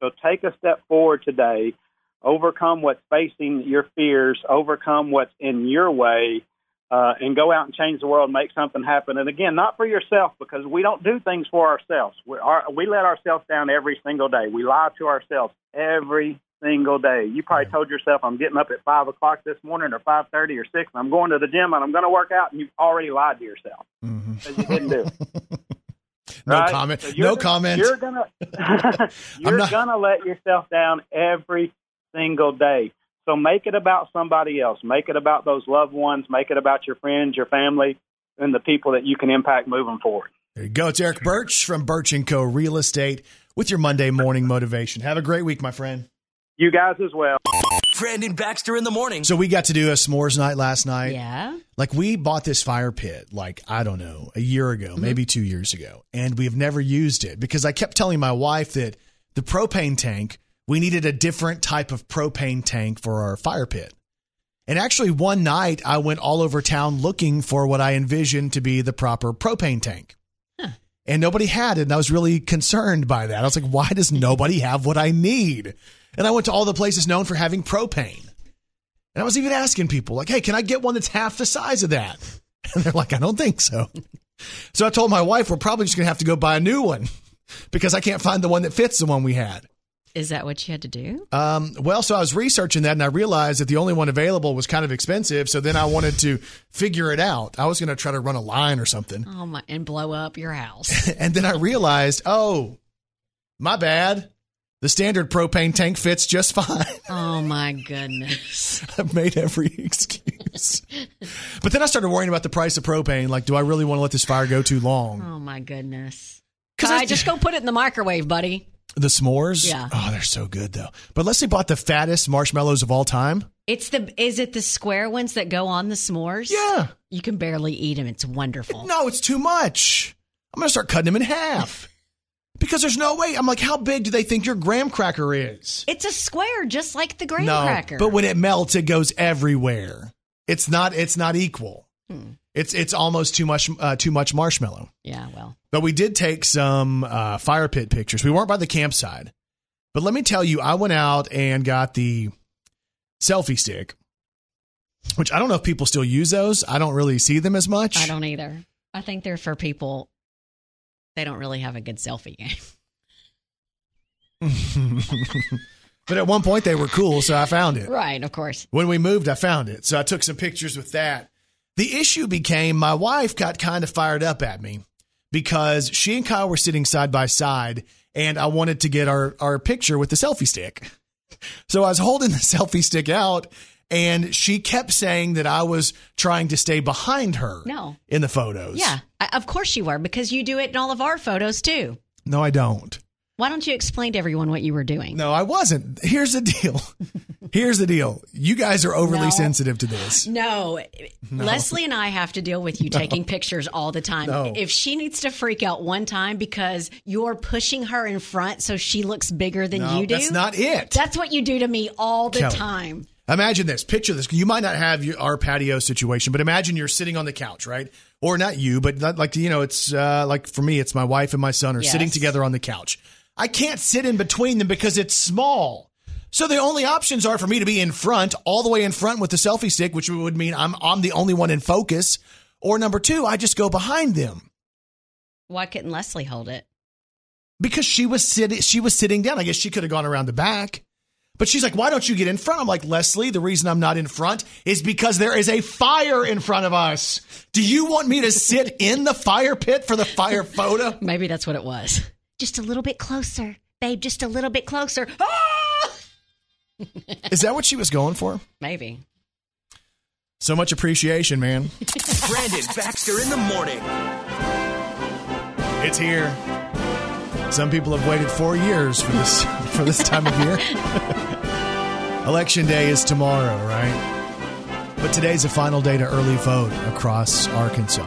So take a step forward today. Overcome what's facing your fears. Overcome what's in your way. Uh, and go out and change the world, make something happen. And again, not for yourself because we don't do things for ourselves. We, are, we let ourselves down every single day. We lie to ourselves every single day. You probably told yourself, "I'm getting up at five o'clock this morning, or five thirty, or six, and I'm going to the gym, and I'm going to work out." And you've already lied to yourself mm-hmm. because you didn't do. it. [laughs] No Right? comment. So no comment. You're gonna [laughs] [laughs] you're not- gonna let yourself down every single day. So make it about somebody else. Make it about those loved ones. Make it about your friends, your family, and the people that you can impact moving forward. There you go. It's Eric Birch from Birch and Co. Real Estate with your Monday morning motivation. Have a great week, my friend. You guys as well. Brandon Baxter in the morning. So we got to do a s'mores night last night. Yeah. Like we bought this fire pit, like I don't know, a year ago, mm-hmm. maybe two years ago, and we've never used it because I kept telling my wife that the propane tank we needed a different type of propane tank for our fire pit. And actually, one night I went all over town looking for what I envisioned to be the proper propane tank. And nobody had it. And I was really concerned by that. I was like, why does nobody have what I need? And I went to all the places known for having propane. And I was even asking people, like, hey, can I get one that's half the size of that? [laughs] And they're like, I don't think so. So I told my wife, we're probably just going to have to go buy a new one [laughs] because I can't find the one that fits the one we had. Is that what you had to do? Um, well, so I was researching that and I realized that the only one available was kind of expensive. So then I wanted to figure it out. I was going to try to run a line or something. Oh my! And blow up your house. [laughs] And then I realized, oh, my bad. The standard propane tank fits just fine. [laughs] oh my goodness! I've made every [laughs] excuse. but then I started worrying about the price of propane. Like, do I really want to let this fire go too long? Oh my goodness! 'Cause Kai, I- just go put it in the microwave, buddy. The s'mores? Yeah. Oh, they're so good though. But Leslie bought the fattest marshmallows of all time. It's the is it the square ones that go on the s'mores? Yeah. You can barely eat them. It's wonderful. No, it's too much. I'm going to start cutting them in half. Because there's no way. I'm like, how big do they think your graham cracker is? It's a square, just like the graham no, cracker. but when it melts, it goes everywhere. It's not. It's not equal. Hmm. It's it's almost too much. Uh, too much marshmallow. yeah, well, But we did take some uh, fire pit pictures. We weren't by the campsite, but let me tell you, I went out and got the selfie stick, which I don't know if people still use those. I don't really see them as much. I don't either. I think they're for people. They don't really have a good selfie game. [laughs] [laughs] but at one point they were cool, so I found it. Right, of course. When we moved, I found it. So I took some pictures with that. The issue became my wife got kind of fired up at me because she and Kyle were sitting side by side and I wanted to get our, our picture with the selfie stick. [laughs] So I was holding the selfie stick out and she kept saying that I was trying to stay behind her No. in the photos. Yeah, of course you were because you do it in all of our photos too. No, I don't. Why don't you explain to everyone what you were doing? No, I wasn't. Here's the deal. [laughs] Here's the deal. You guys are overly No. sensitive to this. No. Leslie and I have to deal with you taking pictures all the time. No. If she needs to freak out one time because you're pushing her in front so she looks bigger than No, you do, that's not it. That's what you do to me all the Kelly. time. Imagine this. Picture this. You might not have your, our patio situation, but imagine you're sitting on the couch, right? Or not you, but not like you know, it's uh, like for me, it's my wife and my son are Yes. sitting together on the couch. I can't sit in between them because it's small. So the only options are for me to be in front, all the way in front with the selfie stick, which would mean I'm I'm the only one in focus. Or number two, I just go behind them Why couldn't Leslie hold it? because she was sitting she was sitting down. I guess she could have gone around the back. But she's like, "Why don't you get in front?" I'm like, "Leslie, the reason I'm not in front is because there is a fire in front of us. Do you want me to sit in the fire pit for the fire photo?" [laughs] Maybe that's what it was. Just a little bit closer, babe. Just a little bit closer. Ah! Is that what she was going for? Maybe. So much appreciation, man. [laughs] Brandon Baxter in the morning. It's here. Some people have waited 4 years for this [laughs] for this time of year. [laughs] Election day is tomorrow, right? But today's the final day to early vote across Arkansas.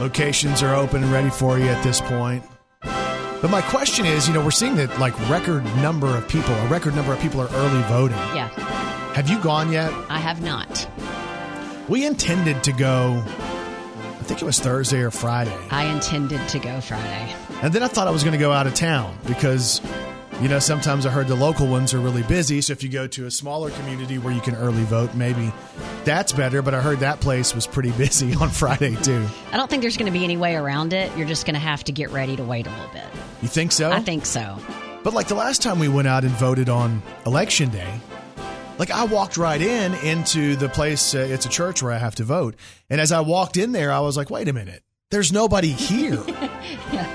Locations are open and ready for you at this point. But my question is, you know, we're seeing that like record number of people, a record number of people are early voting. Yeah, Have you gone yet? I have not. We intended to go I think it was Thursday or Friday. I intended to go Friday. And then I thought I was going to go out of town because, you know, sometimes I heard the local ones are really busy. So if you go to a smaller community where you can early vote, maybe that's better. But I heard that place was pretty [laughs] busy on Friday, too. I don't think there's going to be any way around it. You're just going to have to get ready to wait a little bit. You think so? I think so. But like the last time we went out and voted on election day, like I walked right in into the place. Uh, it's a church where I have to vote. And as I walked in there, I was like, wait a minute, there's nobody here. [laughs]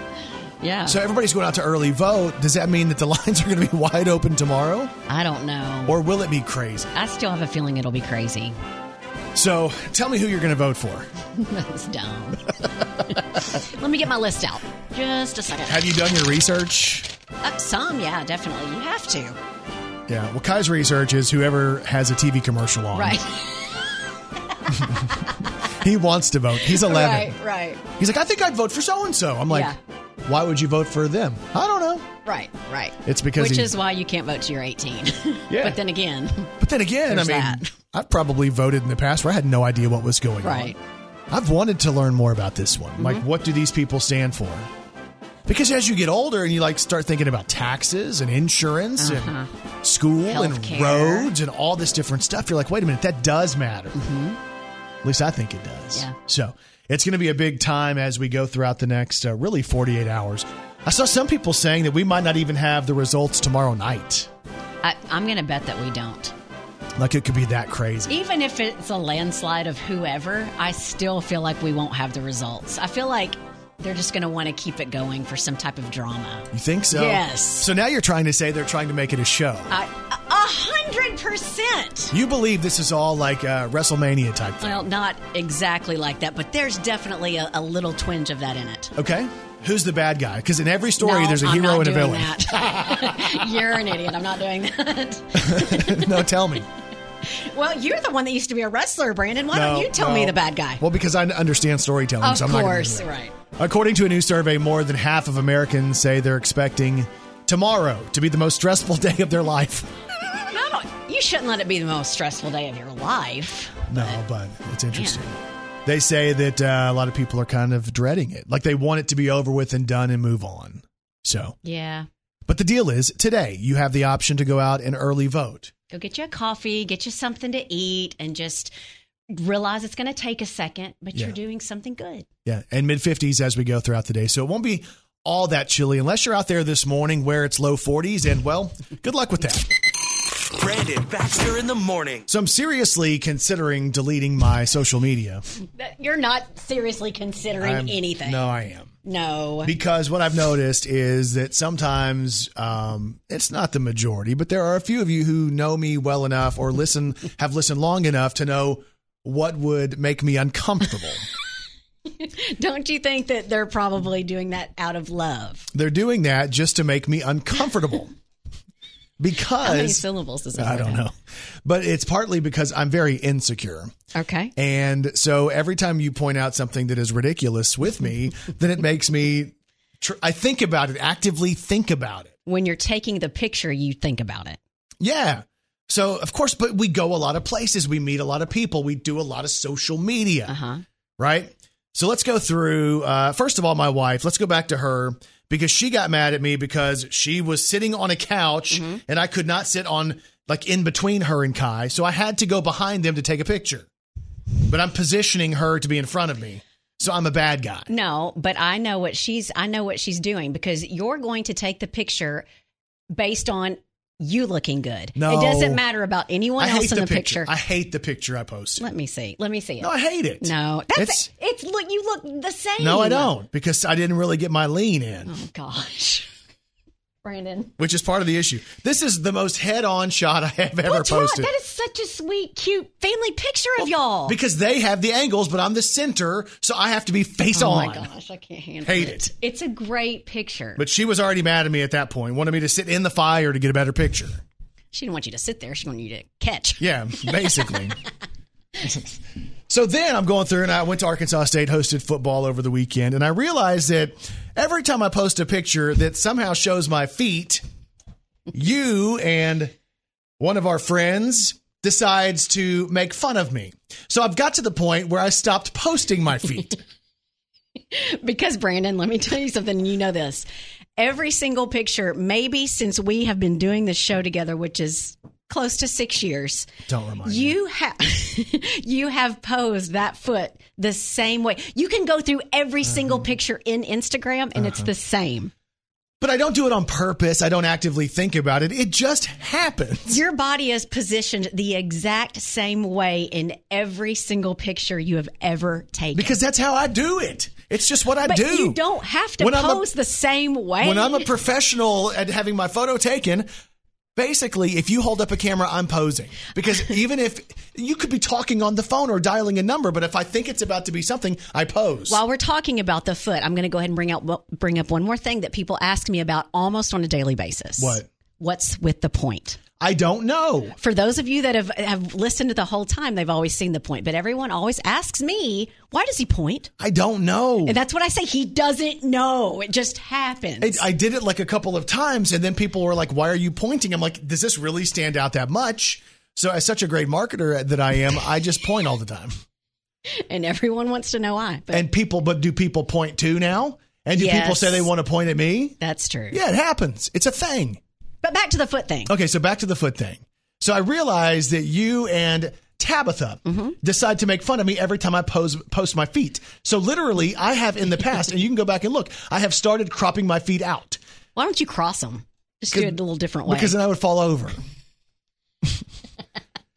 Yeah. so everybody's going out to early vote. Does that mean that the [laughs] lines are going to be wide open tomorrow? I don't know. Or will it be crazy? I still have a feeling it'll be crazy. So tell me who you're going to vote for. [laughs] That's dumb. Let me get my list out. Just a second. Have you done your research? Uh, some, yeah, definitely. You have to. Yeah. Well, Kai's research is whoever has a TV commercial on. Right. [laughs] He wants to vote. He's 11. Right, right. He's like, I think I'd vote for so and so. I'm like, Yeah. why would you vote for them? I don't know. Right, right. It's because Which he- is why you can't vote till you're 18. [laughs] Yeah. But then again, But then again, I mean, that. I've probably voted in the past where I had no idea what was going on. Right. Mm-hmm. I've wanted to learn more about this one. Like, what do these people stand for? Because as you get older and you like start thinking about taxes and insurance Uh-huh. and school Healthcare. and roads and all this different stuff, you're like, wait a minute, that does matter. At least I think it does. Mm-hmm. Yeah. So it's going to be a big time as we go throughout the next uh, really 48 hours. I saw some people saying that we might not even have the results tomorrow night. I, I'm going to bet that we don't. Like it could be that crazy. Even if it's a landslide of whoever, I still feel like we won't have the results. I feel like they're just going to want to keep it going for some type of drama. You think so? Yes. So now you're trying to say they're trying to make it a show. A hundred percent. You believe this is all like a WrestleMania type thing. Well, not exactly like that, but there's definitely a, a little twinge of that in it. Okay. Who's the bad guy? Because in every story, No, there's a I'm hero and a doing villain. That. [laughs] You're an idiot. I'm not doing that. [laughs] no, tell me. Well, you're the one that used to be a wrestler, Brandon. Why don't you tell no. me the bad guy? Well, because I understand storytelling. Of so I'm course, right. According to a new survey, more than half of Americans say they're expecting tomorrow to be the most stressful [laughs] day of their life. No, you shouldn't let it be the most stressful day of your life. No, but it's interesting. They say that uh, a lot of people are kind of dreading it. Like they want it to be over with and done and move on. So, Yeah. but the deal is today you have the option to go out and early vote. Go get you a coffee, get you something to eat, and just realize it's going to take a second, but Yeah. you're doing something good. Yeah, and mid 50s as we go throughout the day. So it won't be all that chilly unless you're out there this morning where it's low 40s. And well, good luck with that. Brandon Baxter in the morning. So I'm seriously considering deleting my social media. You're not seriously considering I'm- anything. No, I am. No. Because what I've noticed is that sometimes um, it's not the majority, but there are a few of you who know me well enough or listen, have listened long enough to know what would make me uncomfortable. [laughs] Don't you think that they're probably doing that out of love? They're doing that just to make me uncomfortable. [laughs] Because How many syllables that I don't know. But it's partly because I'm very insecure. Okay. And so every time you point out something that is ridiculous with me, [laughs] then it makes me tr- I think about it, actively think about it. When you're taking the picture, you think about it. Yeah. So of course, but we go a lot of places, we meet a lot of people, we do a lot of social media. Uh-huh. Right? So let's go through uh first of all my wife, let's go back to her because she got mad at me because she was sitting on a couch Mm-hmm. and I could not sit on like in between her and Kai. So I had to go behind them to take a picture. But I'm positioning her to be in front of me. So I'm a bad guy. No, but I know what she's I know what she's doing because you're going to take the picture based on you looking good. No. It doesn't matter about anyone else in the, the, picture. picture. I hate the picture I posted. Let me see. Let me see it. No, I hate it. No, that's It's- it's, look. You look the same. No, I don't because I didn't really get my lean in. Oh gosh, Brandon. which is part of the issue. This is the most head-on shot I have ever What's wrong? posted. That is such a sweet, cute family picture of y'all. because they have the angles, but I'm the center, so I have to be face oh on. my gosh, I can't handle Hate it. it. It's a great picture. But she was already mad at me at that point, wanted me to sit in the fire to get a better picture. she didn't want you to sit there. She wanted you to catch. Yeah, basically. [laughs] [laughs] so then I'm going through and I went to Arkansas State, hosted football over the weekend, and I realized that every time I post a picture that somehow shows my feet, you and one of our friends decides to make fun of me. So I've got to the point where I stopped posting my feet. [laughs] Because Brandon, let me tell you something. and You know this. Every single picture, maybe since we have been doing this show together, which is close to six years, Don't remind me. you have [laughs] you have posed that foot the same way. You can go through every Uh-huh. single picture in Instagram, and it's the same. But I don't do it on purpose. I don't actively think about it. It just happens. Your body is positioned the exact same way in every single picture you have ever taken. Because that's how I do it. It's just what I but do. you don't have to When I'm a- pose the same way. when I'm a professional at having my photo taken, basically, if you hold up a camera, I'm posing. Because [laughs] even if you could be talking on the phone or dialing a number, but if I think it's about to be something, I pose. While we're talking about the foot, I'm going to go ahead and bring out bring up one more thing that people ask me about almost on a daily basis. What? What's with the point? I don't know. For those of you that have have listened to the whole time, they've always seen the point. But everyone always asks me, "Why does he point?" I don't know. And that's what I say. He doesn't know. It just happens. It, I did it like a couple of times, and then people were like, "Why are you pointing?" I'm like, "Does this really stand out that much?" So, as such a great marketer that I am, I just point all the time. [laughs] and everyone wants to know why. But And people, but do people point too now? And do people say they want to point at me? that's true. Yeah, it happens. It's a thing. But back to the foot thing. Okay, so back to the foot thing. So I realized that you and Tabitha Mm-hmm. decide to make fun of me every time I pose, post my feet. So literally, I have in the past, and you can go back and look, I have started cropping my feet out Why don't you cross them? Just do it a little different way. because then I would fall over. [laughs]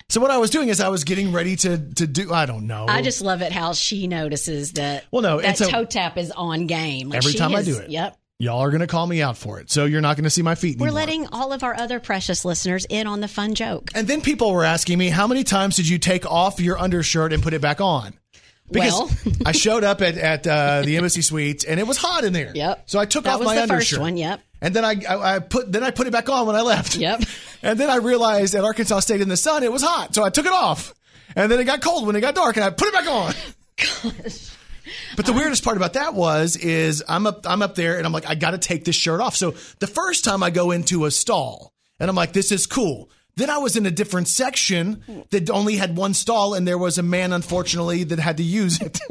so what I was doing is I was getting ready to to do. I don't know. I just love it how she notices that. Well, no, that toe tap is on game. Like Every she time I do it. Yep. Y'all are going to call me out for it. So you're not going to see my feet. We're anymore. letting all of our other precious listeners in on the fun joke. And then people were asking me, how many times did you take off your undershirt and put it back on? Because Well- [laughs] I showed up at, at uh, the embassy suites and it was hot in there. Yep. So I took That off my undershirt. first one. Yep. And then I, I, I put then I put it back on when I left. Yep. [laughs] And then I realized at Arkansas State in the sun, it was hot. So I took it off. And then it got cold when it got dark and I put it back on. [laughs] But the weirdest part about that was is I'm up I'm up there and I'm like I got to take this shirt off. So the first time I go into a stall and I'm like this is cool. Then I was in a different section that only had one stall and there was a man unfortunately that had to use it. [laughs]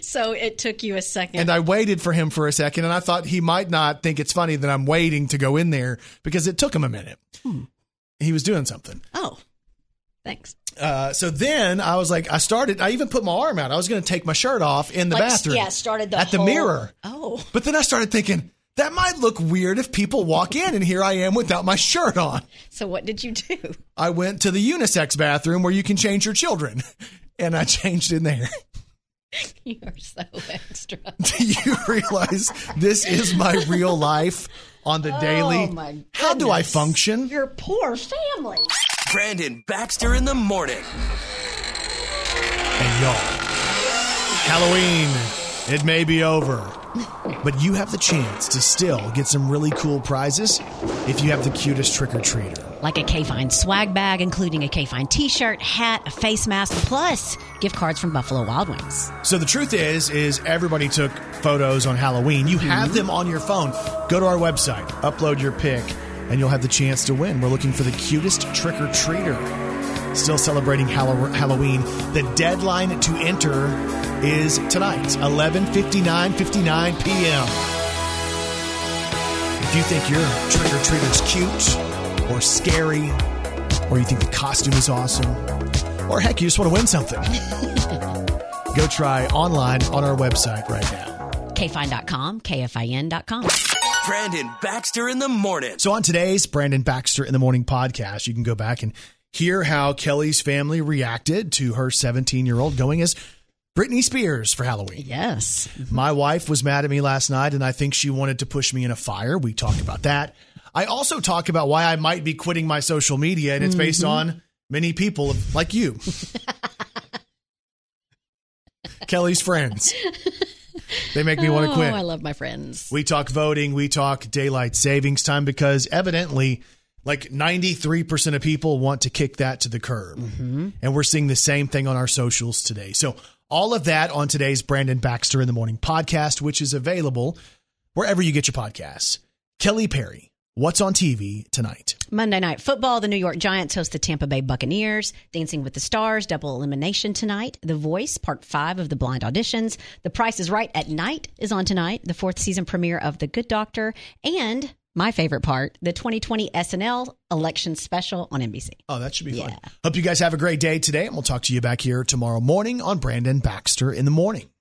So it took you a second. and I waited for him for a second and I thought he might not think it's funny that I'm waiting to go in there because it took him a minute. Hmm. He was doing something. oh, thanks. Uh, so then I was like, I started, I even put my arm out. I was going to take my shirt off in the Like, bathroom. yeah, started the at the mirror. Oh. But then I started thinking, that might look weird if people walk in and here I am without my shirt on. So what did you do? I went to the unisex bathroom where you can change your children [laughs] and I changed in there. [laughs] You are so extra. [laughs] Do you realize this is my real life on the daily? Oh my God. How do I function? Your poor family. Brandon Baxter in the morning. And y'all, Halloween, it may be over, but you have the chance to still get some really cool prizes if you have the cutest trick or treater. Like a K-Fine swag bag, including a K-Fine t-shirt, hat, a face mask, plus gift cards from Buffalo Wild Wings. So the truth is, is everybody took photos on Halloween. You have hmm. them on your phone. Go to our website, upload your pic, and you'll have the chance to win. We're looking for the cutest trick or treater. Still celebrating Halloween. The deadline to enter is tonight, 11:59, 59 p.m. If you think your trick or treater's cute or scary, or you think the costume is awesome, or heck, you just want to win something. [laughs] Go try online on our website right now. Kfine.com, KFIN.com. Brandon Baxter in the morning. So, on today's Brandon Baxter in the Morning podcast, you can go back and hear how Kelly's family reacted to her 17 year old going as Britney Spears for Halloween. Yes. My wife was mad at me last night, and I think she wanted to push me in a fire. We talked about that. I also talk about why I might be quitting my social media, and it's based Mhm. on many people like you. [laughs] Kelly's friends. [laughs] They make me want to Oh, quit. I love my friends. We talk voting, we talk daylight savings time because evidently, like 93% of people want to kick that to the curb. Mm-hmm. And we're seeing the same thing on our socials today. So, all of that on today's Brandon Baxter in the Morning podcast, which is available wherever you get your podcasts. Kelly Perry, what's on TV tonight? Monday Night Football, the New York Giants host the Tampa Bay Buccaneers. Dancing with the Stars, double elimination tonight. The Voice, part five of the blind auditions. The Price is Right at Night is on tonight. The fourth season premiere of The Good Doctor. And my favorite part, the 2020 SNL election special on NBC. Oh, that should be fun. Hope you guys have a great day today, and we'll talk to you back here tomorrow morning on Brandon Baxter in the Morning.